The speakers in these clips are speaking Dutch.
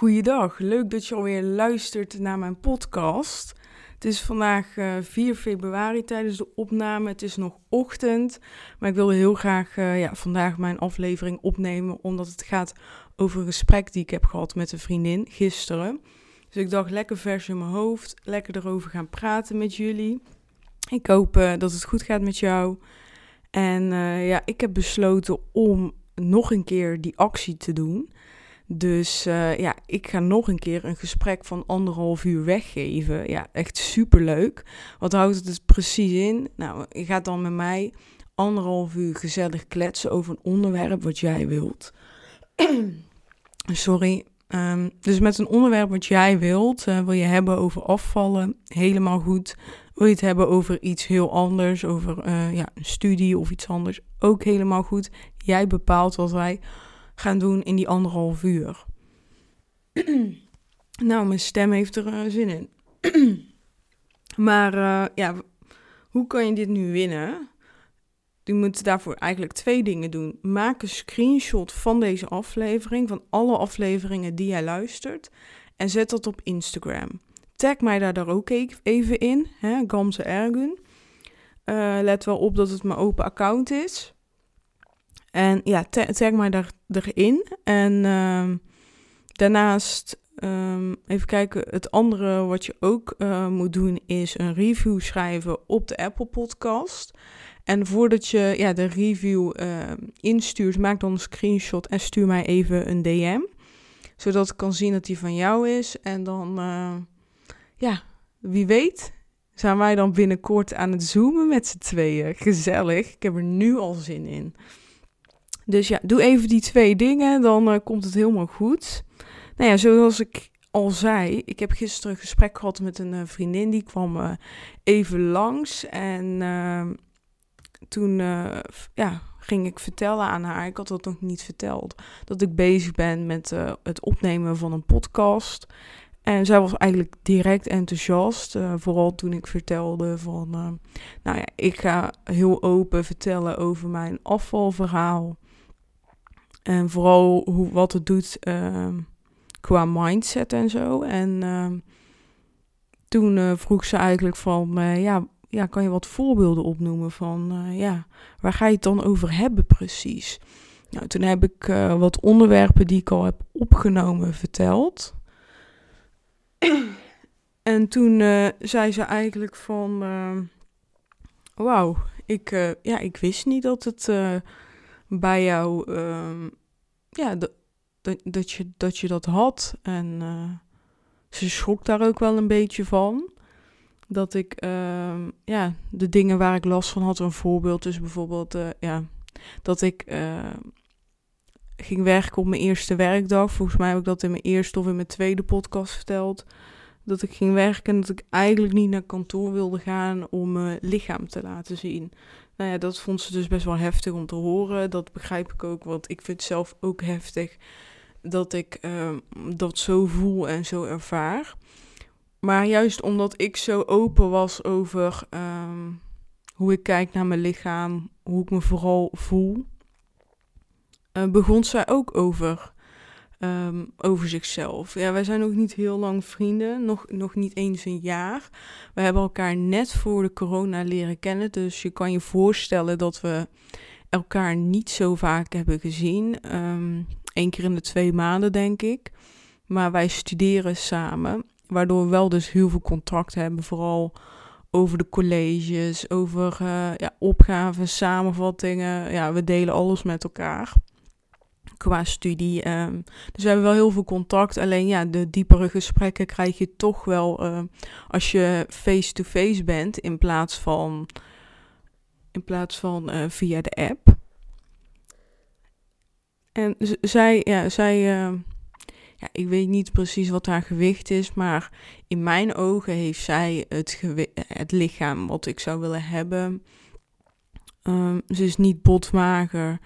Goeiedag, leuk dat je alweer luistert naar mijn podcast. Het is vandaag uh, eh, 4 februari tijdens de opname. Het is nog ochtend, maar ik wilde heel graag uh, ja, vandaag mijn aflevering opnemen, omdat het gaat over een gesprek die ik heb gehad met een vriendin gisteren. Dus ik dacht, lekker vers in mijn hoofd, lekker erover gaan praten met jullie. Ik hoop uh, dat het goed gaat met jou. En ja, ik heb besloten om nog een keer die actie te doen. Dus uh, ja, ik ga nog een keer een gesprek van anderhalf uur weggeven. Ja, echt superleuk. Wat houdt het dus precies in? Nou, je gaat dan met mij anderhalf uur gezellig kletsen over een onderwerp wat jij wilt. Sorry. Um, dus met een onderwerp wat jij wilt, uh, wil je hebben over afvallen, helemaal goed. Wil je het hebben over iets heel anders, over uh, ja, een studie of iets anders, ook helemaal goed. Jij bepaalt wat wij gaan doen in die anderhalf uur. nou, mijn stem heeft er uh, zin in. maar uh, ja, hoe kan je dit nu winnen? Je moet daarvoor eigenlijk twee dingen doen. Maak een screenshot van deze aflevering, van alle afleveringen die jij luistert. En zet dat op Instagram. Tag mij daar, daar ook even in, hè, Gamze Ergun. Uh, let wel op dat het mijn open account is. En ja, tag mij daar, erin. En uh, daarnaast, um, even kijken, het andere wat je ook uh, moet doen is een review schrijven op de Apple Podcast. En voordat je ja, de review uh, instuurt, maak dan een screenshot en stuur mij even een DM. Zodat ik kan zien dat die van jou is. En dan, ja, wie weet, zijn wij dan binnenkort aan het zoomen met z'n tweeën. Gezellig. Ik heb er nu al zin in. Dus ja, doe even die twee dingen, dan uh, komt het helemaal goed. Nou ja, zoals ik al zei, ik heb gisteren een gesprek gehad met een uh, vriendin, die kwam uh, even langs. En ehm, toen ja, ging ik vertellen aan haar, ik had dat nog niet verteld, dat ik bezig ben met het opnemen van een podcast. En zij was eigenlijk direct enthousiast. Vooral toen ik vertelde van, nou ja, ik ga heel open vertellen over mijn afvalverhaal. En vooral hoe, wat het doet uh, qua mindset en zo. En uh, toen uh, vroeg ze eigenlijk van, eh, ja, ja, kan je wat voorbeelden opnoemen van, ja, waar ga je het dan over hebben precies? Nou, toen heb ik wat onderwerpen die ik al heb opgenomen verteld. en toen zei ze eigenlijk van, wauw, ik, ja, ik wist niet dat het bij jou, ehm, ja, dat, je, dat je dat had. En uh, ze schrok daar ook wel een beetje van. Dat ik, uh, ja, de dingen waar ik last van had, een voorbeeld dus bijvoorbeeld, uh, ja, dat ik uh, ging werken op mijn eerste werkdag. Volgens mij heb ik dat in mijn eerste of in mijn tweede podcast verteld. Dat ik ging werken en dat ik eigenlijk niet naar kantoor wilde gaan om mijn lichaam te laten zien. Nou ja, dat vond ze dus best wel heftig om te horen. Dat begrijp ik ook, want ik vind zelf ook heftig dat ik uh, dat zo voel en zo ervaar. Maar juist omdat ik zo open was over uh, hoe ik kijk naar mijn lichaam, hoe ik me vooral voel, uh, begon zij ook over um, over zichzelf. Ja, wij zijn ook niet heel lang vrienden, nog, nog niet eens een jaar. We hebben elkaar net voor de corona leren kennen, dus je kan je voorstellen dat we elkaar niet zo vaak hebben gezien. Eén keer in de twee maanden, denk ik. Maar wij studeren samen, waardoor we wel dus heel veel contact hebben, vooral over de colleges, over uh, ja, opgaven, samenvattingen. Ja, we delen alles met elkaar qua studie. Um, dus we hebben wel heel veel contact. Alleen ja, de diepere gesprekken krijg je toch wel uh, als je face-to-face bent in plaats van, in plaats van uh, via de app. En zij, ja, zij, uh, ja, ik weet niet precies wat haar gewicht is, maar in mijn ogen heeft zij het, het lichaam wat ik zou willen hebben. Ze is niet botmager,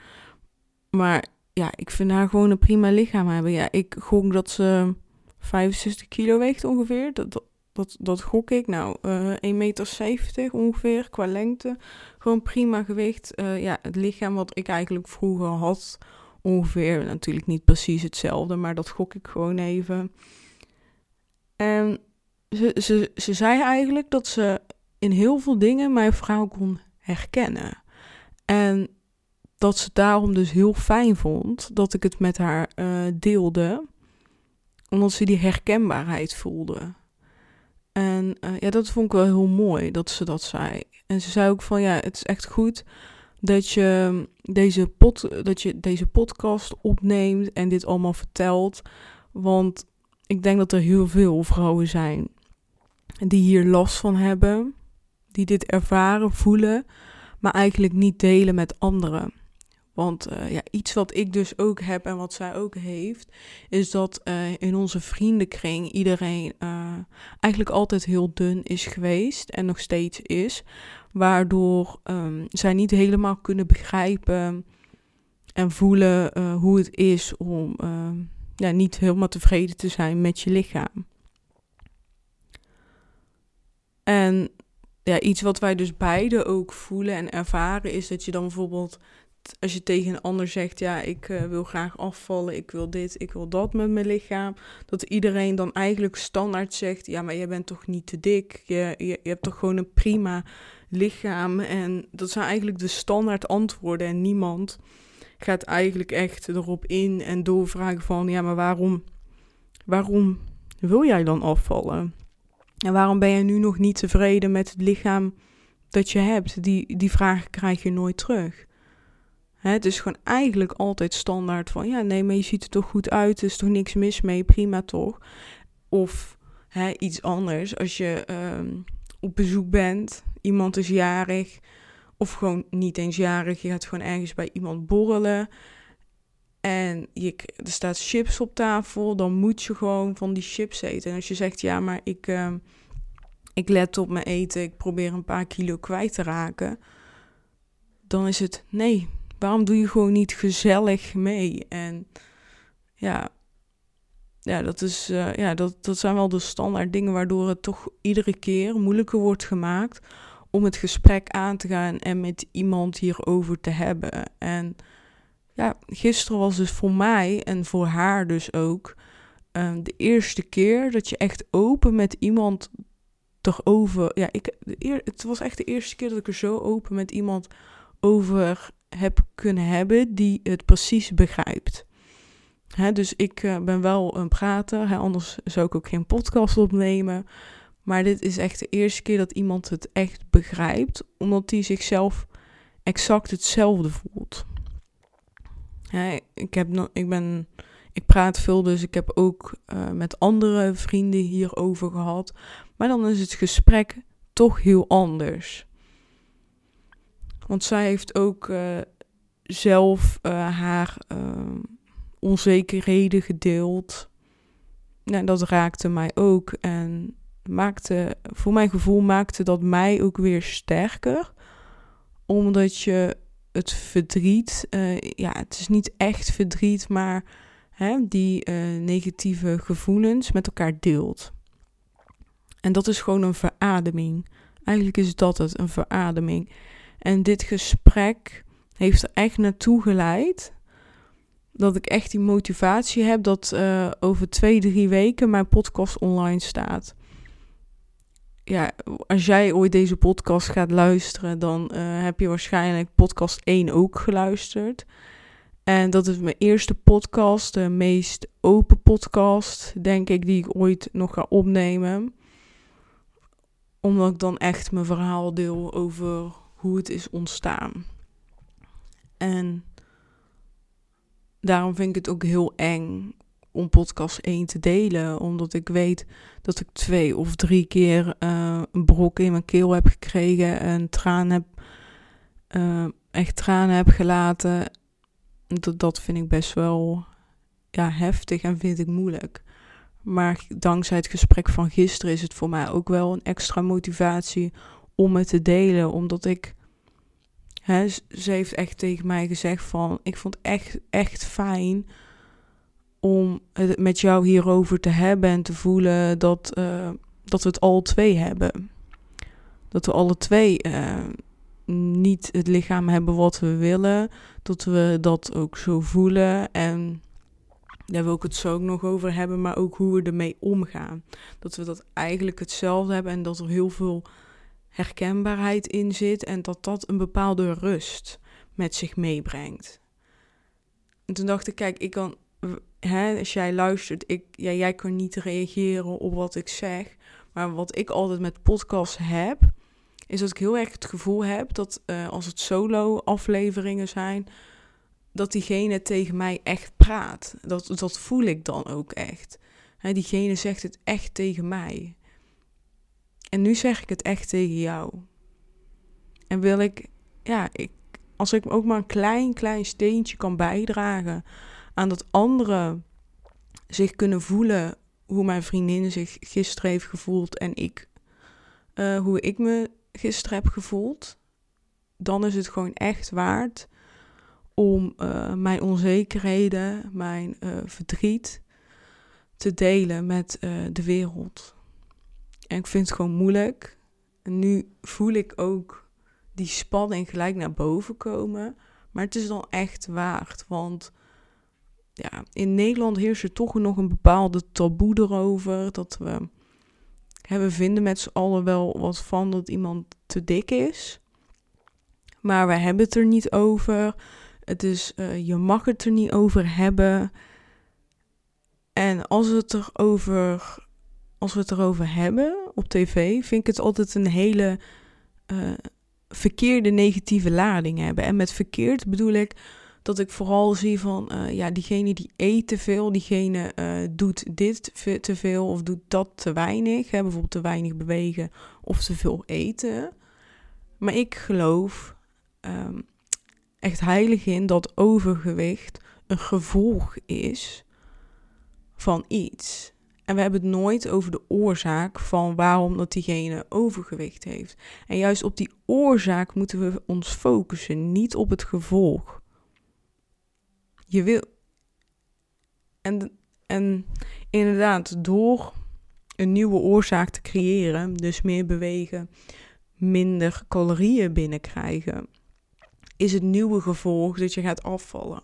maar ja, ik vind haar gewoon een prima lichaam hebben. Ja, ik gok dat ze 65 kilo weegt ongeveer. Dat, dat, dat, gok ik. Nou, uh, eh, 1,70 meter ongeveer qua lengte. Gewoon prima gewicht. Uh, ja, het lichaam wat ik eigenlijk vroeger had ongeveer, natuurlijk niet precies hetzelfde, maar dat gok ik gewoon even. En ze, ze, ze zei eigenlijk dat ze in heel veel dingen mijn verhaal kon herkennen. En dat ze daarom dus heel fijn vond dat ik het met haar uh, deelde, omdat ze die herkenbaarheid voelde. En uh, ja, dat vond ik wel heel mooi dat ze dat zei. En ze zei ook van ja, het is echt goed dat je deze, pod, dat je deze podcast opneemt en dit allemaal vertelt. Want ik denk dat er heel veel vrouwen zijn die hier last van hebben, die dit ervaren, voelen, maar eigenlijk niet delen met anderen. Want uh, ja, iets wat ik dus ook heb en wat zij ook heeft, is dat uh, in onze vriendenkring iedereen uh, eigenlijk altijd heel dun is geweest en nog steeds is. Waardoor um, zij niet helemaal kunnen begrijpen en voelen hoe het is om ja, niet helemaal tevreden te zijn met je lichaam. En ja, iets wat wij dus beide ook voelen en ervaren is dat je dan bijvoorbeeld als je tegen een ander zegt, ja, ik uh, wil graag afvallen, ik wil dit, ik wil dat met mijn lichaam, dat iedereen dan eigenlijk standaard zegt, ja, maar jij bent toch niet te dik, je, je, je hebt toch gewoon een prima lichaam. En dat zijn eigenlijk de standaard antwoorden en niemand gaat eigenlijk echt erop in en doorvragen van, ja, maar waarom, waarom wil jij dan afvallen? En waarom ben je nu nog niet tevreden met het lichaam dat je hebt? Die, die vraag krijg je nooit terug. Het is gewoon eigenlijk altijd standaard van ja, nee, maar je ziet er toch goed uit, er is toch niks mis mee, prima toch? Of iets anders, als je ehm, op bezoek bent, iemand is jarig, of gewoon niet eens jarig, je gaat gewoon ergens bij iemand borrelen en je, er staat chips op tafel, dan moet je gewoon van die chips eten. En als je zegt, ja, maar ik, uh, ik let op mijn eten, ik probeer een paar kilo kwijt te raken, dan is het nee. Waarom doe je gewoon niet gezellig mee? En ja, ja, dat, is, uh, ja dat, dat zijn wel de standaard dingen waardoor het toch iedere keer moeilijker wordt gemaakt om het gesprek aan te gaan en met iemand hierover te hebben. En ja, gisteren was dus voor mij en voor haar dus ook uh, de eerste keer dat je echt open met iemand toch over. Ja, ik, de eer, het was echt de eerste keer dat ik er zo open met iemand over heb kunnen hebben die het precies begrijpt. Dus ik uh, ben wel een prater, anders zou ik ook geen podcast opnemen. Maar dit is echt de eerste keer dat iemand het echt begrijpt, omdat hij zichzelf exact hetzelfde voelt. Ik, heb ik, ben, ik praat veel, dus ik heb ook uh, met andere vrienden hierover gehad. Maar dan is het gesprek toch heel anders. Want zij heeft ook uh, zelf uh, haar onzekerheden gedeeld. Nou, dat raakte mij ook. En maakte, voor mijn gevoel maakte dat mij ook weer sterker. Omdat je het verdriet, ja, het is niet echt verdriet, maar hè, die negatieve gevoelens met elkaar deelt. En dat is gewoon een verademing. Eigenlijk is dat het, een verademing. En dit gesprek heeft er echt naartoe geleid dat ik echt die motivatie heb dat uh, over twee, drie weken mijn podcast online staat ja, als jij ooit deze podcast gaat luisteren, dan uh, heb je waarschijnlijk podcast 1 ook geluisterd. En dat is mijn eerste podcast, de meest open podcast, denk ik, die ik ooit nog ga opnemen. Omdat ik dan echt mijn verhaal deel over hoe het is ontstaan. En daarom vind ik het ook heel eng om podcast 1 te delen. Omdat ik weet dat ik twee of drie keer uh, een brok in mijn keel heb gekregen. En traan heb, uh, echt tranen heb gelaten. Dat, dat vind ik best wel ja, heftig en vind ik moeilijk. Maar dankzij het gesprek van gisteren is het voor mij ook wel een extra motivatie om het te delen. Omdat ik. Ze heeft echt tegen mij gezegd van. Ik vond echt, echt fijn om het met jou hierover te hebben en te voelen dat, uh, dat we het al twee hebben. Dat we alle twee uh, niet het lichaam hebben wat we willen, dat we dat ook zo voelen. En daar wil ik het zo ook nog over hebben, maar ook hoe we ermee omgaan. Dat we dat eigenlijk hetzelfde hebben en dat er heel veel herkenbaarheid in zit en dat dat een bepaalde rust met zich meebrengt. En toen dacht ik, kijk, ik kan, hè, als jij luistert, ik, ja, jij kan niet reageren op wat ik zeg, maar wat ik altijd met podcasts heb, is dat ik heel erg het gevoel heb dat uh, als het solo-afleveringen zijn, dat diegene tegen mij echt praat. Dat, dat voel ik dan ook echt. He, diegene zegt het echt tegen mij. En nu zeg ik het echt tegen jou. En wil ik, ja, ik, als ik ook maar een klein, klein steentje kan bijdragen aan dat anderen zich kunnen voelen hoe mijn vriendin zich gisteren heeft gevoeld en ik, uh, hoe ik me gisteren heb gevoeld, dan is het gewoon echt waard om uh, mijn onzekerheden, mijn uh, verdriet te delen met de wereld. En ik vind het gewoon moeilijk. En nu voel ik ook die spanning gelijk naar boven komen. Maar het is dan echt waard. Want ja, in Nederland heerst er toch nog een bepaalde taboe erover. Dat we, hè, vinden met z'n allen wel wat van dat iemand te dik is. Maar we hebben het er niet over. Het is, uh, je mag het er niet over hebben. En als het erover, als we het erover hebben op tv, vind ik het altijd een hele uh, verkeerde negatieve lading hebben. En met verkeerd bedoel ik dat ik vooral zie van, uh, ja, diegene die eet te veel, diegene uh, doet dit te veel of doet dat te weinig. Hè, bijvoorbeeld te weinig bewegen of te veel eten. Maar ik geloof um, echt heilig in dat overgewicht een gevolg is van iets. En we hebben het nooit over de oorzaak van waarom dat diegene overgewicht heeft. En juist op die oorzaak moeten we ons focussen, niet op het gevolg. Je wil. En, en inderdaad, door een nieuwe oorzaak te creëren, dus meer bewegen, minder calorieën binnenkrijgen, is het nieuwe gevolg dat je gaat afvallen.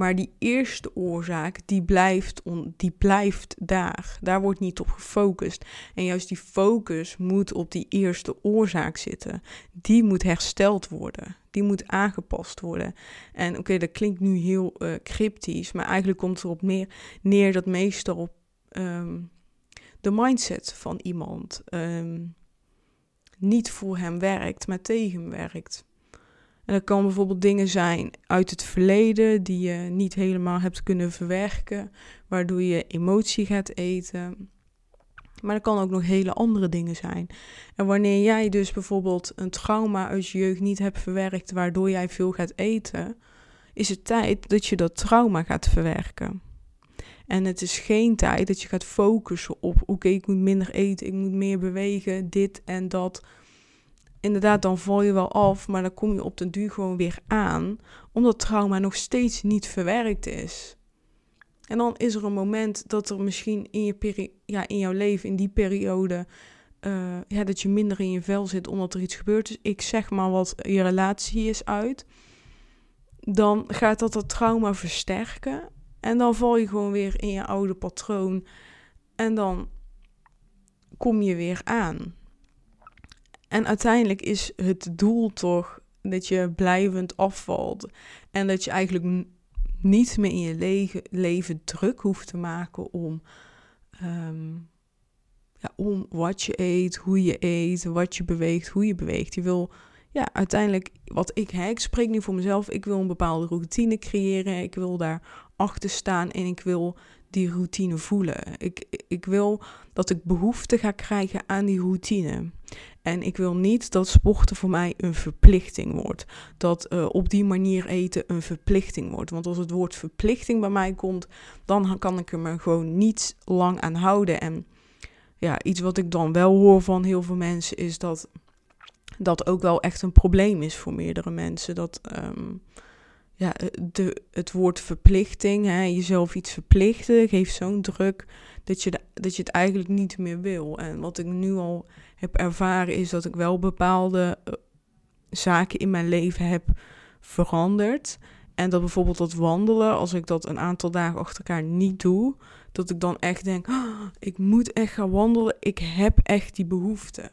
Maar die eerste oorzaak, die blijft, die blijft daar. Daar wordt niet op gefocust. En juist die focus moet op die eerste oorzaak zitten. Die moet hersteld worden. Die moet aangepast worden. En oké, dat klinkt nu heel uh, cryptisch. Maar eigenlijk komt het erop meer, neer dat meestal op um, de mindset van iemand um, niet voor hem werkt, maar tegen werkt. En dat kan bijvoorbeeld dingen zijn uit het verleden die je niet helemaal hebt kunnen verwerken, waardoor je emotie gaat eten. Maar er kan ook nog hele andere dingen zijn. En wanneer jij dus bijvoorbeeld een trauma uit je jeugd niet hebt verwerkt, waardoor jij veel gaat eten, is het tijd dat je dat trauma gaat verwerken. En het is geen tijd dat je gaat focussen op: oké, ik moet minder eten, ik moet meer bewegen, dit en dat inderdaad, dan val je wel af, maar dan kom je op den duur gewoon weer aan, omdat trauma nog steeds niet verwerkt is. En dan is er een moment dat er misschien in, je ja, in jouw leven, in die periode, uh, ja, dat je minder in je vel zit omdat er iets gebeurd is. Ik zeg maar wat je relatie is uit. Dan gaat dat dat trauma versterken. En dan val je gewoon weer in je oude patroon. En dan kom je weer aan. En uiteindelijk is het doel toch dat je blijvend afvalt. En dat je eigenlijk niet meer in je le leven druk hoeft te maken om, um, ja, om wat je eet, hoe je eet, wat je beweegt, hoe je beweegt. Je wil ja, uiteindelijk, wat ik, hè, ik spreek nu voor mezelf, ik wil een bepaalde routine creëren. Ik wil daar achter staan en ik wil die routine voelen. Ik, ik wil dat ik behoefte ga krijgen aan die routine. En ik wil niet dat sporten voor mij een verplichting wordt. Dat uh, op die manier eten een verplichting wordt. Want als het woord verplichting bij mij komt, dan kan ik er me gewoon niet lang aan houden. En ja, iets wat ik dan wel hoor van heel veel mensen is dat dat ook wel echt een probleem is voor meerdere mensen. Dat um, ja, de, het woord verplichting, hè, jezelf iets verplichten, geeft zo'n druk dat je, dat je het eigenlijk niet meer wil. En wat ik nu al heb ervaren is dat ik wel bepaalde zaken in mijn leven heb veranderd. En dat bijvoorbeeld dat wandelen, als ik dat een aantal dagen achter elkaar niet doe, dat ik dan echt denk, oh, ik moet echt gaan wandelen. Ik heb echt die behoefte.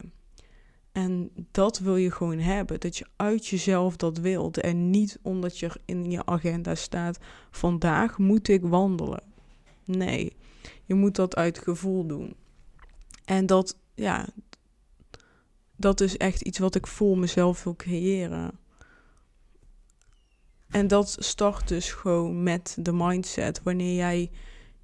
En dat wil je gewoon hebben. Dat je uit jezelf dat wilt. En niet omdat je in je agenda staat: vandaag moet ik wandelen. Nee, je moet dat uit gevoel doen. En dat, ja, dat is echt iets wat ik voor mezelf wil creëren. En dat start dus gewoon met de mindset. Wanneer jij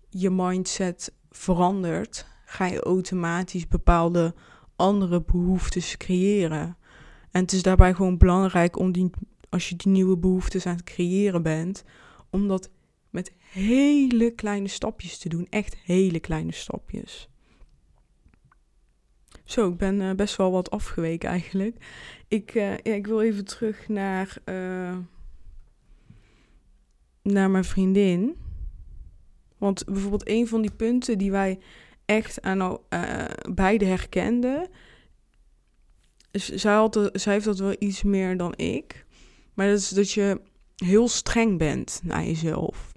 je mindset verandert, ga je automatisch bepaalde andere behoeftes creëren. En het is daarbij gewoon belangrijk om die, als je die nieuwe behoeftes aan het creëren bent, om dat met hele kleine stapjes te doen. Echt hele kleine stapjes. Zo, ik ben uh, best wel wat afgeweken eigenlijk. Ik, uh, ja, ik wil even terug naar, uh, naar mijn vriendin. Want bijvoorbeeld een van die punten die wij echt aan uh, beide herkende. Zij, zij heeft dat wel iets meer dan ik. Maar dat is dat je heel streng bent naar jezelf.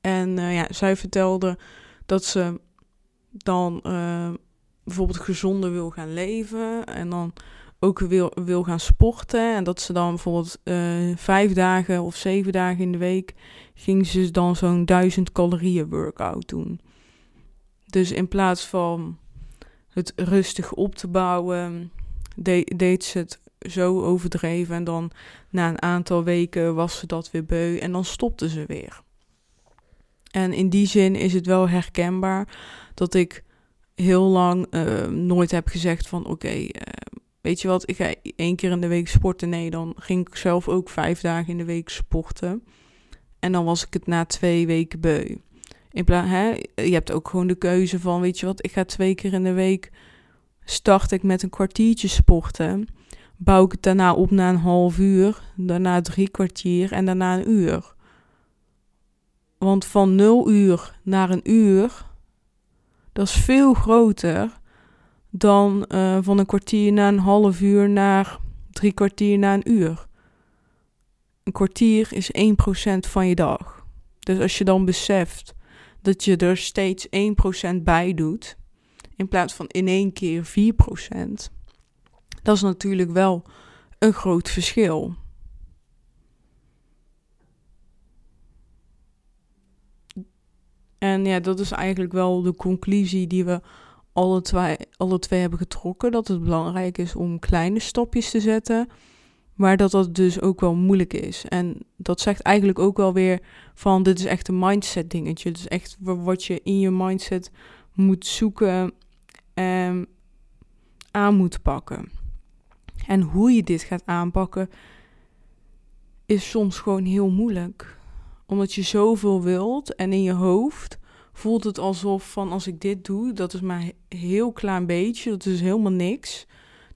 En uh, ja, zij vertelde dat ze dan uh, bijvoorbeeld gezonder wil gaan leven. En dan ook wil, wil gaan sporten. En dat ze dan bijvoorbeeld vijf dagen of zeven dagen in de week ging ze dan zo'n duizend calorieën workout doen. Dus in plaats van het rustig op te bouwen, deed ze het zo overdreven. En dan na een aantal weken was ze dat weer beu en dan stopte ze weer. En in die zin is het wel herkenbaar dat ik heel lang uh, nooit heb gezegd van oké, uh, weet je wat, ik ga één keer in de week sporten. Nee, dan ging ik zelf ook vijf dagen in de week sporten. En dan was ik het na twee weken beu. In hè, je hebt ook gewoon de keuze van, weet je wat, ik ga twee keer in de week start ik met een kwartiertje sporten. Bouw ik het daarna op na een half uur, daarna drie kwartier en daarna een uur. Want van nul uur naar een uur, dat is veel groter dan uh, van een kwartier naar een half uur naar drie kwartier naar een uur. Een kwartier is 1% van je dag. Dus als je dan beseft dat je er steeds 1% bij doet, in plaats van in één keer 4%, dat is natuurlijk wel een groot verschil. En ja, dat is eigenlijk wel de conclusie die we alle twee, alle twee hebben getrokken. Dat het belangrijk is om kleine stapjes te zetten. Maar dat dat dus ook wel moeilijk is. En dat zegt eigenlijk ook wel weer van dit is echt een mindset dingetje. Is echt wat je in je mindset moet zoeken en aan moet pakken. En hoe je dit gaat aanpakken is soms gewoon heel moeilijk. Omdat je zoveel wilt en in je hoofd voelt het alsof van als ik dit doe, dat is maar heel klein beetje, dat is helemaal niks.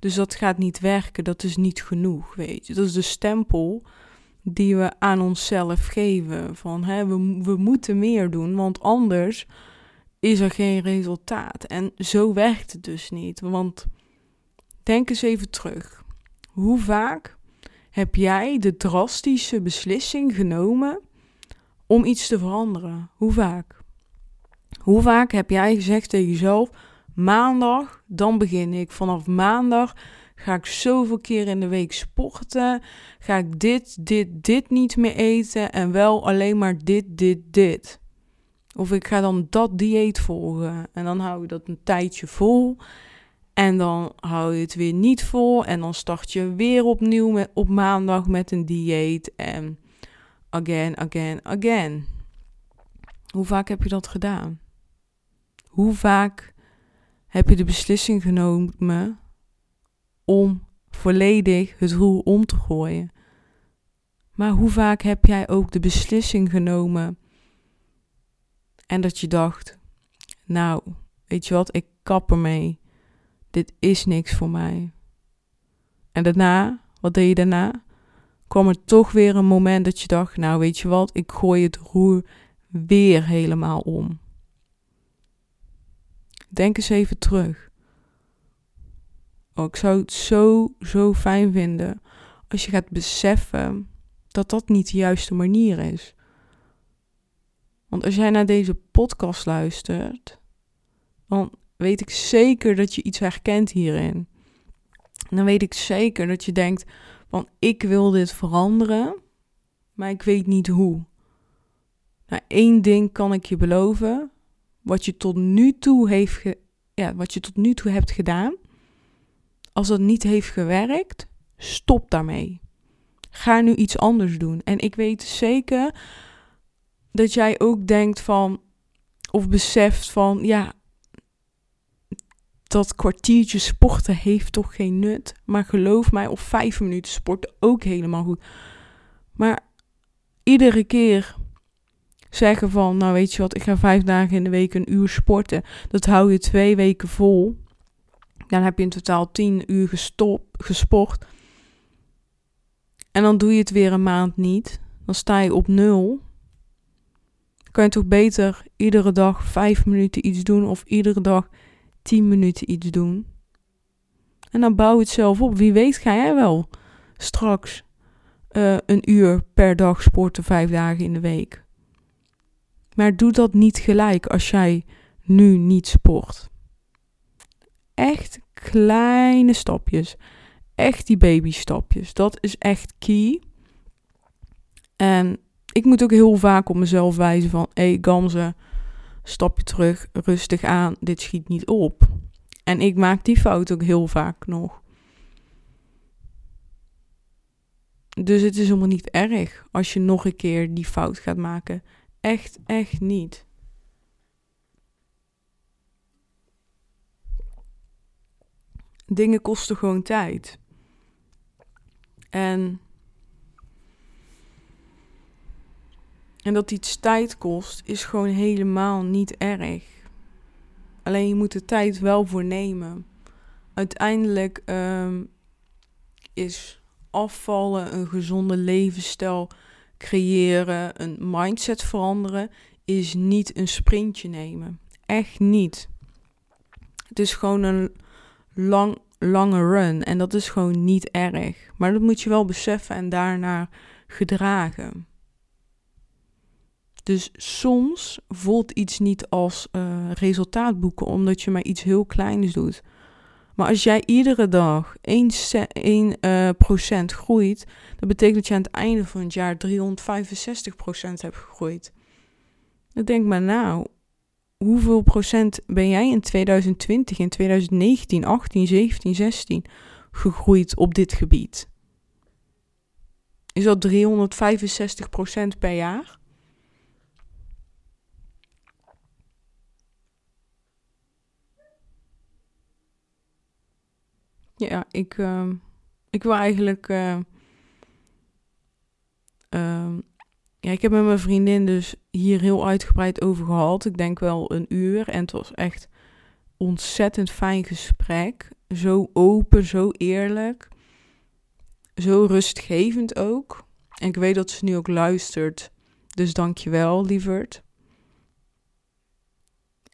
Dus dat gaat niet werken, dat is niet genoeg, weet je. Dat is de stempel die we aan onszelf geven. Van hè, we, we moeten meer doen, want anders is er geen resultaat. En zo werkt het dus niet. Want denk eens even terug. Hoe vaak heb jij de drastische beslissing genomen om iets te veranderen? Hoe vaak? Hoe vaak heb jij gezegd tegen jezelf: maandag, dan begin ik. Vanaf maandag ga ik zoveel keer in de week sporten. Ga ik dit, dit, dit niet meer eten en wel alleen maar dit, dit, dit. Of ik ga dan dat dieet volgen en dan hou je dat een tijdje vol. En dan hou je het weer niet vol en dan start je weer opnieuw met, op maandag met een dieet. En again, again, again. Hoe vaak heb je dat gedaan? Hoe vaak heb je de beslissing genomen om volledig het roer om te gooien? Maar hoe vaak heb jij ook de beslissing genomen en dat je dacht: Nou, weet je wat, ik kap ermee. Dit is niks voor mij. En daarna, wat deed je daarna? Kwam er toch weer een moment dat je dacht: Nou, weet je wat, ik gooi het roer weer helemaal om. Denk eens even terug. Oh, ik zou het zo, zo fijn vinden als je gaat beseffen dat dat niet de juiste manier is. Want als jij naar deze podcast luistert, dan weet ik zeker dat je iets herkent hierin. dan weet ik zeker dat je denkt van ik wil dit veranderen, maar ik weet niet hoe. Nou, één ding kan ik je beloven. Wat je tot nu toe heeft ja, wat je tot nu toe hebt gedaan. Als dat niet heeft gewerkt, stop daarmee. Ga nu iets anders doen. En ik weet zeker dat jij ook denkt van, of beseft van, ja, dat kwartiertje sporten heeft toch geen nut. Maar geloof mij, of vijf minuten sporten ook helemaal goed. Maar iedere keer zeggen van, nou weet je wat, ik ga vijf dagen in de week een uur sporten. Dat hou je twee weken vol. Dan heb je in totaal tien uur gestop, gesport. En dan doe je het weer een maand niet. Dan sta je op nul. Kan je toch beter iedere dag vijf minuten iets doen of iedere dag tien minuten iets doen. En dan bouw je het zelf op. Wie weet ga jij wel straks uh, een uur per dag sporten vijf dagen in de week. Maar doe dat niet gelijk als jij nu niet sport. Echt kleine stapjes. Echt die babystapjes. Dat is echt key. En ik moet ook heel vaak op mezelf wijzen van... Hé, hey, Gamze, stapje terug, rustig aan. Dit schiet niet op. En ik maak die fout ook heel vaak nog. Dus het is helemaal niet erg als je nog een keer die fout gaat maken. Echt, echt niet. Dingen kosten gewoon tijd. En, en dat iets tijd kost, is gewoon helemaal niet erg. Alleen je moet de tijd wel voor nemen. Uiteindelijk um, is afvallen een gezonde levensstijl creëren, een mindset veranderen, is niet een sprintje nemen. Echt niet. Het is gewoon een lang, lange run en dat is gewoon niet erg. Maar dat moet je wel beseffen en daarna gedragen. Dus soms voelt iets niet als uh, resultaat boeken omdat je maar iets heel kleins doet. Maar als jij iedere dag 1, 1 uh, procent groeit, dat betekent dat je aan het einde van het jaar 365 procent hebt gegroeid. Dan denk maar nou, hoeveel procent ben jij in 2020, in 2019, 18, 17, 16 gegroeid op dit gebied? Is dat 365 procent per jaar? Ja, ik, uh, ik wil eigenlijk. Uh, uh, ja, ik heb met mijn vriendin dus hier heel uitgebreid over gehad. Ik denk wel een uur. En het was echt ontzettend fijn gesprek. Zo open, zo eerlijk. Zo rustgevend ook. En ik weet dat ze nu ook luistert. Dus dank je wel, lieverd.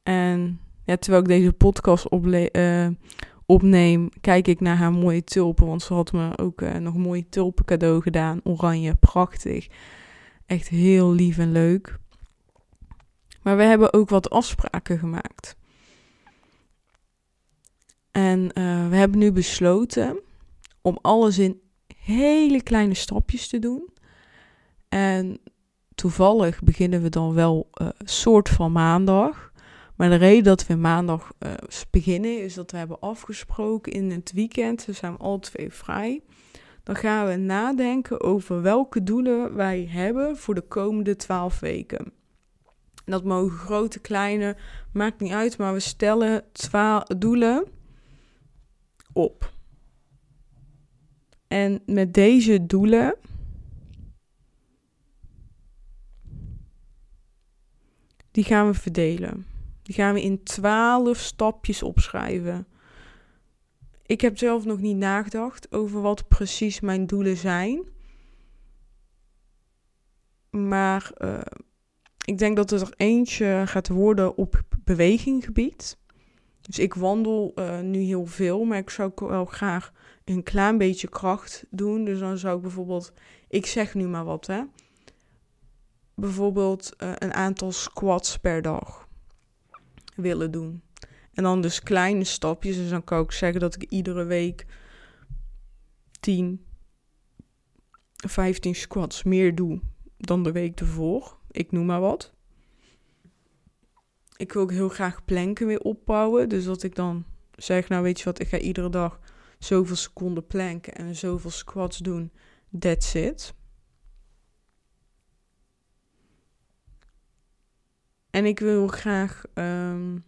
En ja, terwijl ik deze podcast ople uh, opneem, kijk ik naar haar mooie tulpen. Want ze had me ook uh, nog een mooie tulpen cadeau gedaan. Oranje, prachtig. Echt heel lief en leuk. Maar we hebben ook wat afspraken gemaakt. En uh, we hebben nu besloten om alles in hele kleine stapjes te doen. En toevallig beginnen we dan wel uh, soort van maandag. Maar de reden dat we maandag uh, beginnen is dat we hebben afgesproken in het weekend, dus zijn we alle twee vrij. Dan gaan we nadenken over welke doelen wij hebben voor de komende twaalf weken. Dat mogen grote, kleine, maakt niet uit, maar we stellen doelen op. En met deze doelen die gaan we verdelen. Die gaan we in twaalf stapjes opschrijven. Ik heb zelf nog niet nagedacht over wat precies mijn doelen zijn. Maar uh, ik denk dat er eentje gaat worden op beweginggebied. Dus ik wandel uh, nu heel veel, maar ik zou ook wel graag een klein beetje kracht doen. Dus dan zou ik bijvoorbeeld, ik zeg nu maar wat, hè. Bijvoorbeeld uh, een aantal squats per dag willen doen. En dan dus kleine stapjes. Dus dan kan ik zeggen dat ik iedere week 10, 15 squats meer doe dan de week ervoor. Ik noem maar wat. Ik wil ook heel graag planken weer opbouwen. Dus dat ik dan zeg, nou weet je wat, ik ga iedere dag zoveel seconden planken en zoveel squats doen. That's it. En ik wil graag um,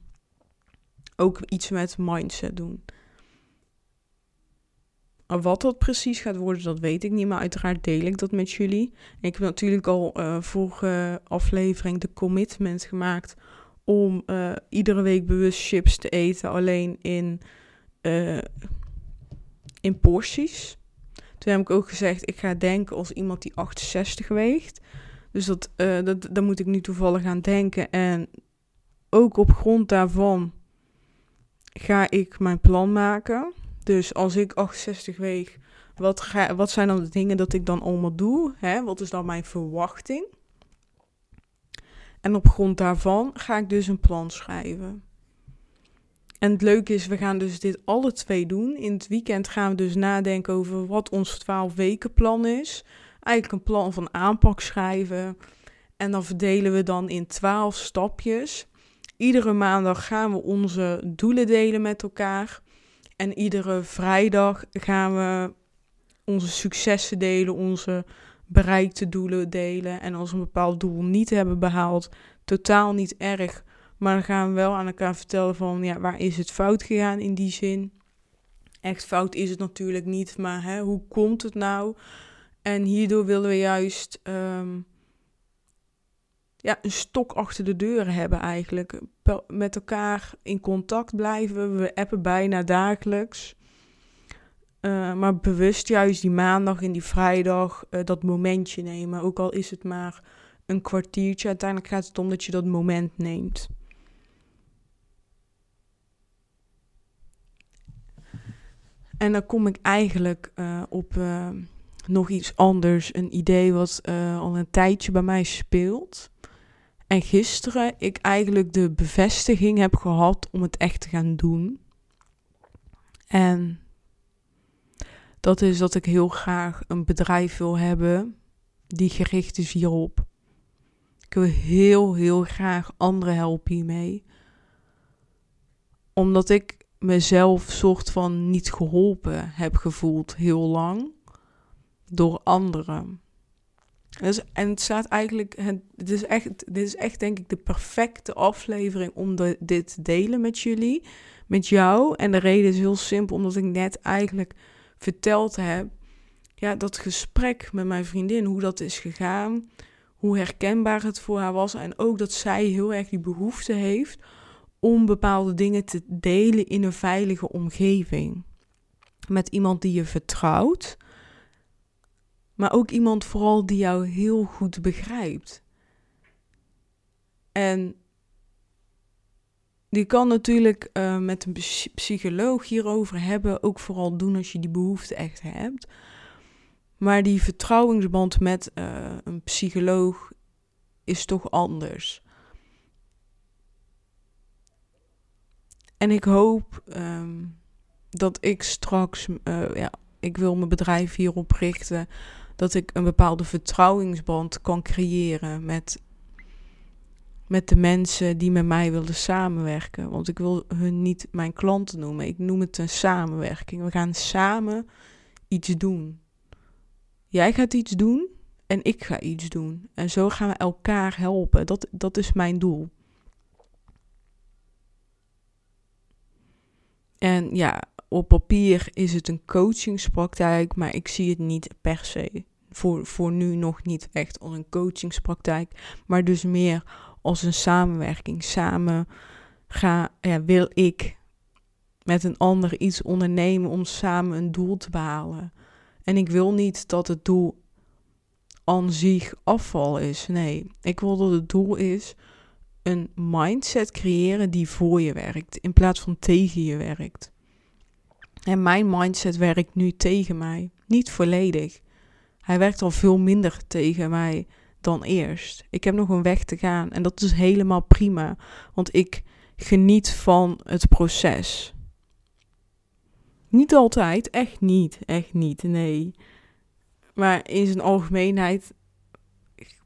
ook iets met mindset doen. Wat dat precies gaat worden, dat weet ik niet. Maar uiteraard deel ik dat met jullie. ik heb natuurlijk al uh, vorige aflevering de commitment gemaakt om uh, iedere week bewust chips te eten. Alleen in, uh, in porties. Toen heb ik ook gezegd, ik ga denken als iemand die 68 weegt. Dus dat, uh, dat, daar moet ik nu toevallig aan denken. En ook op grond daarvan ga ik mijn plan maken. Dus als ik 68 weeg, wat, ga, wat zijn dan de dingen dat ik dan allemaal doe? Hè? Wat is dan mijn verwachting? En op grond daarvan ga ik dus een plan schrijven. En het leuke is, we gaan dus dit alle twee doen. In het weekend gaan we dus nadenken over wat ons 12 weken plan is. Eigenlijk een plan van aanpak schrijven. En dan verdelen we dan in 12 stapjes. Iedere maandag gaan we onze doelen delen met elkaar. En iedere vrijdag gaan we onze successen delen, onze bereikte doelen delen. En als we een bepaald doel niet hebben behaald, totaal niet erg. Maar dan gaan we wel aan elkaar vertellen van, ja, waar is het fout gegaan in die zin? Echt fout is het natuurlijk niet, maar hè, hoe komt het nou? En hierdoor willen we juist um, ja, een stok achter de deur hebben eigenlijk. Met elkaar in contact blijven. We appen bijna dagelijks. Uh, maar bewust juist die maandag en die vrijdag uh, dat momentje nemen. Ook al is het maar een kwartiertje. Uiteindelijk gaat het om dat je dat moment neemt. En dan kom ik eigenlijk uh, op nog iets anders. Een idee wat al een tijdje bij mij speelt. En gisteren ik eigenlijk de bevestiging heb gehad om het echt te gaan doen. En dat is dat ik heel graag een bedrijf wil hebben die gericht is hierop. Ik wil heel, heel graag anderen helpen hiermee. Omdat ik mezelf soort van niet geholpen heb gevoeld heel lang door anderen. Dus, en het staat eigenlijk, het, is echt, dit is echt denk ik de perfecte aflevering om dit te delen met jullie, met jou. En de reden is heel simpel, omdat ik net eigenlijk verteld heb, ja, dat gesprek met mijn vriendin, hoe dat is gegaan, hoe herkenbaar het voor haar was. En ook dat zij heel erg die behoefte heeft om bepaalde dingen te delen in een veilige omgeving. Met iemand die je vertrouwt maar ook iemand vooral die jou heel goed begrijpt. En die kan natuurlijk uh, met een psycholoog hierover hebben, ook vooral doen als je die behoefte echt hebt. Maar die vertrouwingsband met uh, een psycholoog is toch anders. En ik hoop um, dat ik straks, uh, ja, ik wil mijn bedrijf hierop richten dat ik een bepaalde vertrouwingsband kan creëren met, met de mensen die met mij willen samenwerken. Want ik wil hun niet mijn klanten noemen. Ik noem het een samenwerking. We gaan samen iets doen. Jij gaat iets doen en ik ga iets doen. En zo gaan we elkaar helpen. Dat, dat is mijn doel. En ja, op papier is het een coachingspraktijk, maar ik zie het niet per se. Voor, voor nu nog niet echt als een coachingspraktijk, maar dus meer als een samenwerking. Samen ga, ja, wil ik met een ander iets ondernemen om samen een doel te behalen. En ik wil niet dat het doel aan zich afval is. Nee, ik wil dat het doel is een mindset creëren die voor je werkt, in plaats van tegen je werkt. En mijn mindset werkt nu tegen mij, niet volledig. Hij werkt al veel minder tegen mij dan eerst. Ik heb nog een weg te gaan en dat is helemaal prima, want ik geniet van het proces. Niet altijd, echt niet, echt niet, nee. Maar in zijn algemeenheid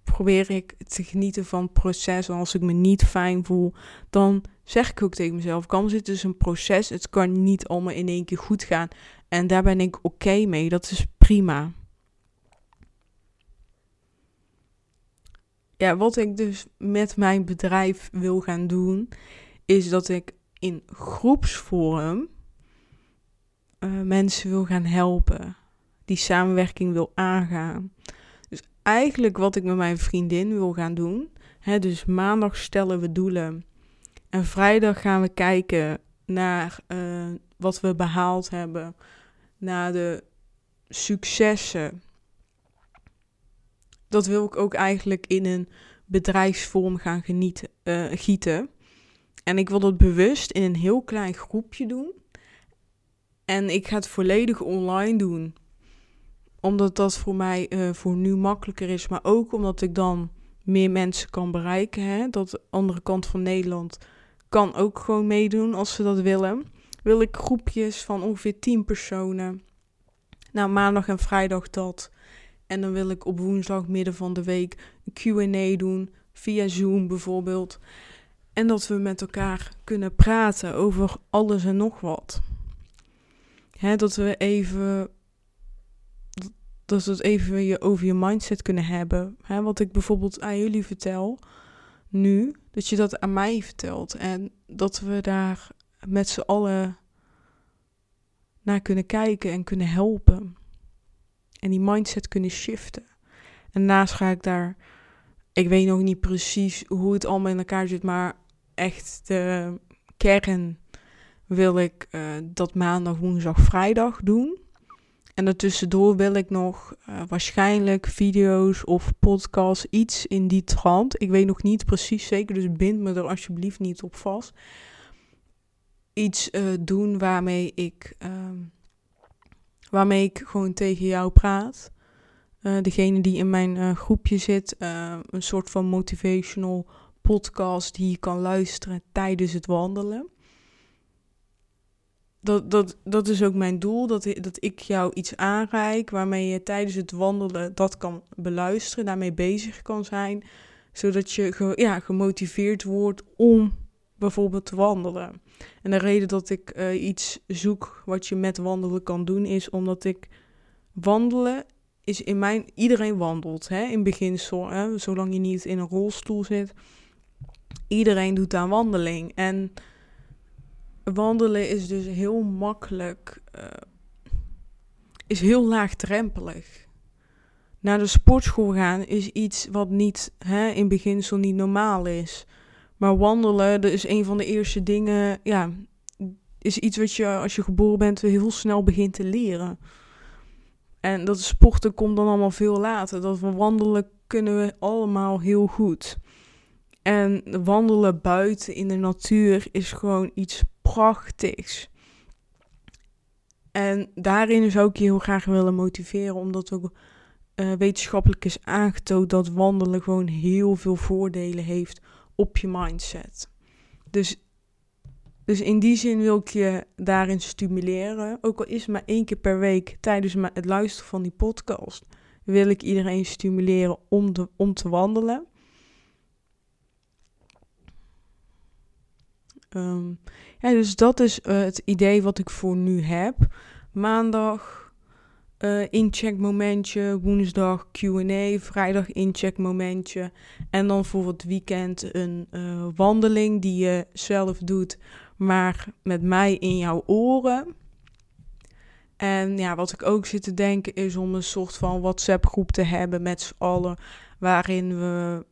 probeer ik te genieten van het proces. En als ik me niet fijn voel, dan zeg ik ook tegen mezelf: kan zit dus een proces. Het kan niet allemaal in één keer goed gaan. En daar ben ik oké mee. Dat is prima. Ja, wat ik dus met mijn bedrijf wil gaan doen, is dat ik in groepsvorm uh, mensen wil gaan helpen. Die samenwerking wil aangaan. Dus eigenlijk wat ik met mijn vriendin wil gaan doen. Hè, dus maandag stellen we doelen. En vrijdag gaan we kijken naar uh, wat we behaald hebben. Naar de successen. Dat wil ik ook eigenlijk in een bedrijfsvorm gaan genieten, uh, gieten. En ik wil dat bewust in een heel klein groepje doen. En ik ga het volledig online doen. Omdat dat voor mij uh, voor nu makkelijker is. Maar ook omdat ik dan meer mensen kan bereiken. Hè? Dat de andere kant van Nederland kan ook gewoon meedoen als ze dat willen. Wil ik groepjes van ongeveer 10 personen. Nou, maandag en vrijdag dat. En dan wil ik op woensdag midden van de week een QA doen. Via Zoom bijvoorbeeld. En dat we met elkaar kunnen praten over alles en nog wat. Hè, dat we even. Dat we het even over je mindset kunnen hebben. Hè, wat ik bijvoorbeeld aan jullie vertel nu, dat je dat aan mij vertelt. En dat we daar met z'n allen naar kunnen kijken en kunnen helpen. En die mindset kunnen shiften. En naast ga ik daar. Ik weet nog niet precies hoe het allemaal in elkaar zit, maar echt de kern wil ik uh, dat maandag, woensdag, vrijdag doen. En daartussendoor wil ik nog uh, waarschijnlijk video's of podcasts, iets in die trant. Ik weet nog niet precies zeker, dus bind me er alsjeblieft niet op vast. Iets uh, doen waarmee ik, waarmee ik gewoon tegen jou praat. degene die in mijn groepje zit, een soort van motivational podcast die je kan luisteren tijdens het wandelen. Dat, dat, dat is ook mijn doel, dat, dat ik jou iets aanreik waarmee je tijdens het wandelen dat kan beluisteren, daarmee bezig kan zijn, zodat je ja, gemotiveerd wordt om bijvoorbeeld te wandelen. En de reden dat ik uh, iets zoek wat je met wandelen kan doen, is omdat ik wandelen is in mijn. Iedereen wandelt, hè, in beginsel, hè, zolang je niet in een rolstoel zit iedereen doet aan wandeling. En wandelen is dus heel makkelijk, uh, is heel laagdrempelig. Naar de sportschool gaan is iets wat niet hè, in beginsel niet normaal is. Maar wandelen, dat is een van de eerste dingen, ja, is iets wat je als je geboren bent heel snel begint te leren. En dat sporten komt dan allemaal veel later. Dat we wandelen kunnen we allemaal heel goed. En wandelen buiten in de natuur is gewoon iets prachtigs. En daarin zou ik je heel graag willen motiveren, omdat ook uh, wetenschappelijk is aangetoond dat wandelen gewoon heel veel voordelen heeft op je mindset. Dus, dus in die zin wil ik je daarin stimuleren. Ook al is het maar één keer per week tijdens het luisteren van die podcast, wil ik iedereen stimuleren om, om te wandelen. Um, ja, dus dat is uh, het idee wat ik voor nu heb. Maandag uh, incheckmomentje, woensdag Q&A, vrijdag incheckmomentje. En dan voor het weekend een uh, wandeling die je zelf doet, maar met mij in jouw oren. En ja, wat ik ook zit te denken is om een soort van WhatsApp groep te hebben met z'n allen, waarin we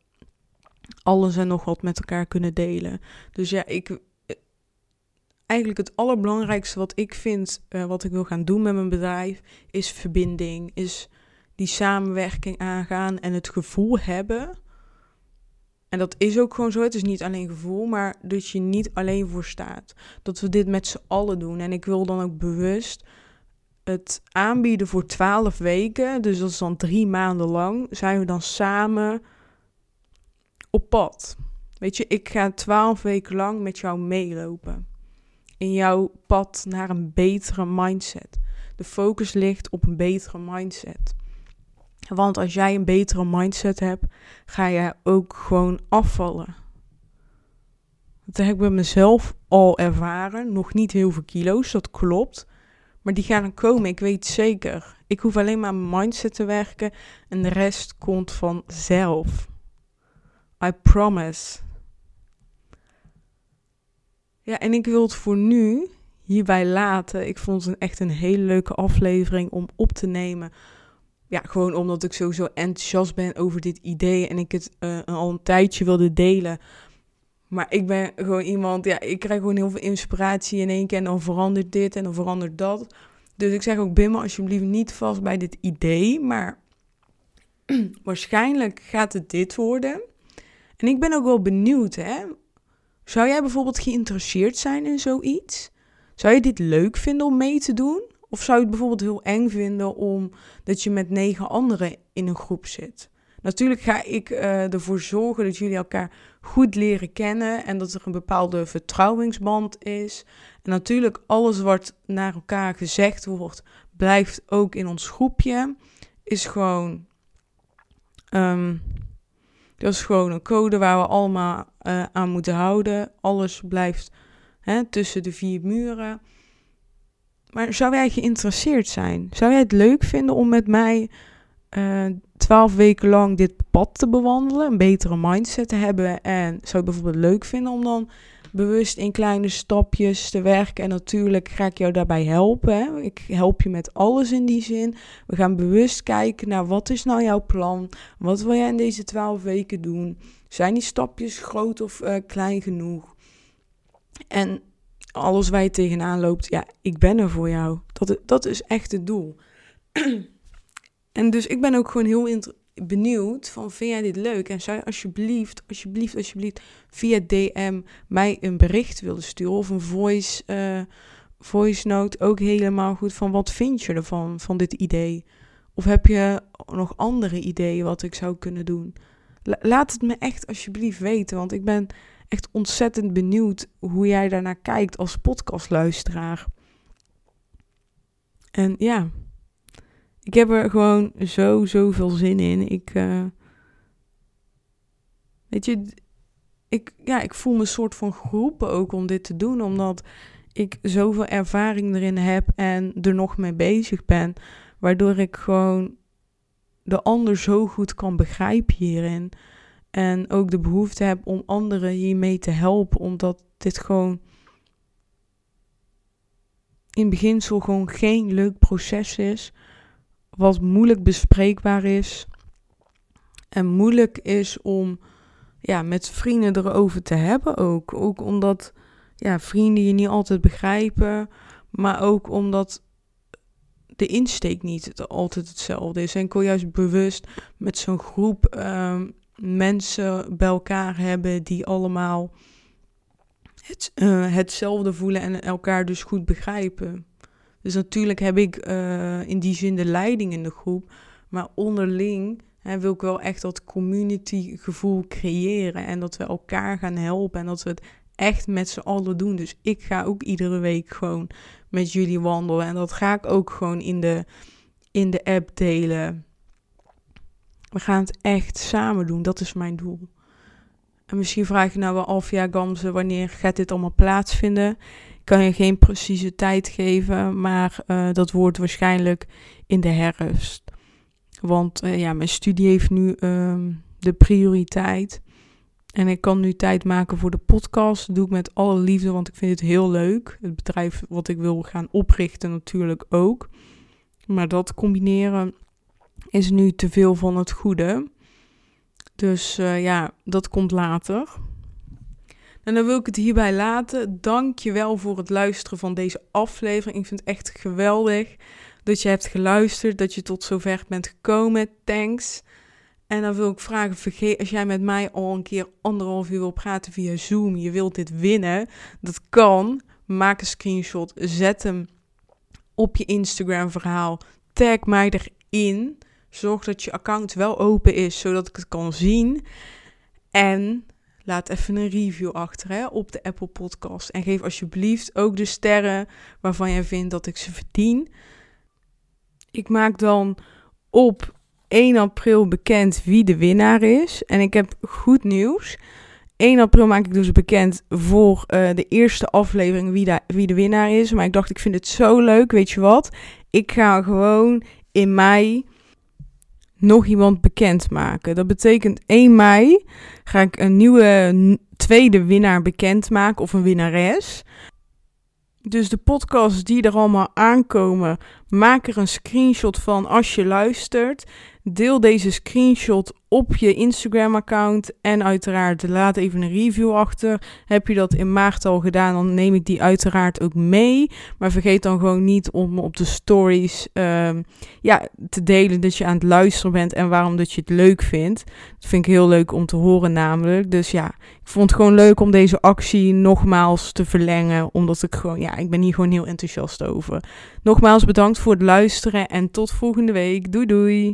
alles en nog wat met elkaar kunnen delen. Dus ja, ik eigenlijk het allerbelangrijkste wat ik vind, uh, wat ik wil gaan doen met mijn bedrijf, is verbinding. Is die samenwerking aangaan en het gevoel hebben En dat is ook gewoon zo. Het is niet alleen gevoel, maar dat je niet alleen voor staat. Dat we dit met z'n allen doen. En ik wil dan ook bewust het aanbieden voor 12 weken. Dus dat is dan drie maanden lang. Zijn we dan samen op pad. Weet je, ik ga 12 weken lang met jou meelopen. In jouw pad naar een betere mindset. De focus ligt op een betere mindset. Want als jij een betere mindset hebt, ga je ook gewoon afvallen. Dat heb ik bij mezelf al ervaren. Nog niet heel veel kilo's, dat klopt. Maar die gaan komen, ik weet zeker. Ik hoef alleen maar mijn mindset te werken en de rest komt vanzelf. I promise. Ja, en ik wil het voor nu hierbij laten. Ik vond het echt een hele leuke aflevering om op te nemen ja, gewoon omdat ik sowieso enthousiast ben over dit idee en ik het uh, al een tijdje wilde delen. Maar ik ben gewoon iemand, ja, ik krijg gewoon heel veel inspiratie in één keer en dan verandert dit en dan verandert dat. Dus ik zeg ook, Bim, alsjeblieft niet vast bij dit idee, maar waarschijnlijk gaat het dit worden. En ik ben ook wel benieuwd, hè. Zou jij bijvoorbeeld geïnteresseerd zijn in zoiets? Zou je dit leuk vinden om mee te doen? Of zou je het bijvoorbeeld heel eng vinden omdat je met negen anderen in een groep zit? Natuurlijk ga ik uh, ervoor zorgen dat jullie elkaar goed leren kennen en dat er een bepaalde vertrouwingsband is. En natuurlijk, alles wat naar elkaar gezegd wordt, blijft ook in ons groepje. Is gewoon. Um, dat is gewoon een code waar we allemaal uh, aan moeten houden. Alles blijft hè, tussen de vier muren. Maar zou jij geïnteresseerd zijn? Zou jij het leuk vinden om met mij uh, twaalf weken lang dit pad te bewandelen? Een betere mindset te hebben? En zou je bijvoorbeeld leuk vinden om dan bewust in kleine stapjes te werken? En natuurlijk ga ik jou daarbij helpen. Ik help je met alles in die zin. We gaan bewust kijken naar wat is nou jouw plan? Wat wil jij in deze twaalf weken doen? Zijn die stapjes groot of uh, klein genoeg? En alles waar je tegenaan loopt, ja, ik ben er voor jou. Dat, dat is echt het doel. en dus ik ben ook gewoon heel benieuwd van, vind jij dit leuk? En zou je alsjeblieft, alsjeblieft, alsjeblieft via DM mij een bericht willen sturen of een voice, uh, voice note ook helemaal goed van wat vind je ervan, van dit idee? Of heb je nog andere ideeën wat ik zou kunnen doen? laat het me echt alsjeblieft weten, want ik ben echt ontzettend benieuwd hoe jij daarnaar kijkt als podcastluisteraar. En ja, ik heb er gewoon zo, zoveel zin in. Ik, uh, weet je, ik, ja, ik voel me een soort van geroepen ook om dit te doen, omdat ik zoveel ervaring erin heb en er nog mee bezig ben, waardoor ik gewoon de ander zo goed kan begrijpen hierin. En ook de behoefte heb om anderen hiermee te helpen, omdat dit gewoon in beginsel gewoon geen leuk proces is, wat moeilijk bespreekbaar is en moeilijk is om ja, met vrienden erover te hebben ook. Ook omdat ja, vrienden je niet altijd begrijpen, maar ook omdat de insteek niet altijd hetzelfde is. En ik wil juist bewust met zo'n groep um, mensen bij elkaar hebben die allemaal het, uh, hetzelfde voelen en elkaar dus goed begrijpen. Dus natuurlijk heb ik uh, in die zin de leiding in de groep, maar onderling hè, wil ik wel echt dat community gevoel creëren en dat we elkaar gaan helpen en dat we het echt met z'n allen doen. Dus ik ga ook iedere week gewoon met jullie wandelen en dat ga ik ook gewoon in de, in de app delen. We gaan het echt samen doen. Dat is mijn doel. En misschien vraag je nou wel af, ja Gamze, wanneer gaat dit allemaal plaatsvinden? Kan je geen precieze tijd geven, maar uh, dat wordt waarschijnlijk in de herfst. Want uh, ja, mijn studie heeft nu uh, de prioriteit. En ik kan nu tijd maken voor de podcast. Dat doe ik met alle liefde, want ik vind het heel leuk. Het bedrijf wat ik wil gaan oprichten natuurlijk ook. Maar dat combineren is nu te veel van het goede. Dus uh, ja, dat komt later. En dan wil ik het hierbij laten. Dank je wel voor het luisteren van deze aflevering. Ik vind het echt geweldig dat je hebt geluisterd, dat je tot zover bent gekomen. Thanks. En dan wil ik vragen, vergeet, als jij met mij al een keer anderhalf uur wil praten via Zoom, je wilt dit winnen, dat kan. Maak een screenshot, zet hem op je Instagram verhaal, tag mij erin. Zorg dat je account wel open is, zodat ik het kan zien. En laat even een review achter hè, op de Apple Podcast. En geef alsjeblieft ook de sterren waarvan jij vindt dat ik ze verdien. Ik maak dan op 1 april bekend wie de winnaar is. En ik heb goed nieuws. 1 april maak ik dus bekend voor uh, de eerste aflevering wie, wie de winnaar is. Maar ik dacht, ik vind het zo leuk. Weet je wat? Ik ga gewoon in mei nog iemand bekendmaken. Dat betekent 1 mei ga ik een nieuwe tweede winnaar bekendmaken of een winnares. Dus de podcasts die er allemaal aankomen, maak er een screenshot van als je luistert. Deel deze screenshot op je Instagram-account en uiteraard laat even een review achter. Heb je dat in maart al gedaan, dan neem ik die uiteraard ook mee. Maar vergeet dan gewoon niet om op de stories um, ja, te delen dat je aan het luisteren bent en waarom dat je het leuk vindt. Dat vind ik heel leuk om te horen namelijk. Dus ja, ik vond het gewoon leuk om deze actie nogmaals te verlengen, omdat ik gewoon, ja, ik ben hier gewoon heel enthousiast over. Nogmaals bedankt voor het luisteren en tot volgende week. Doei doei!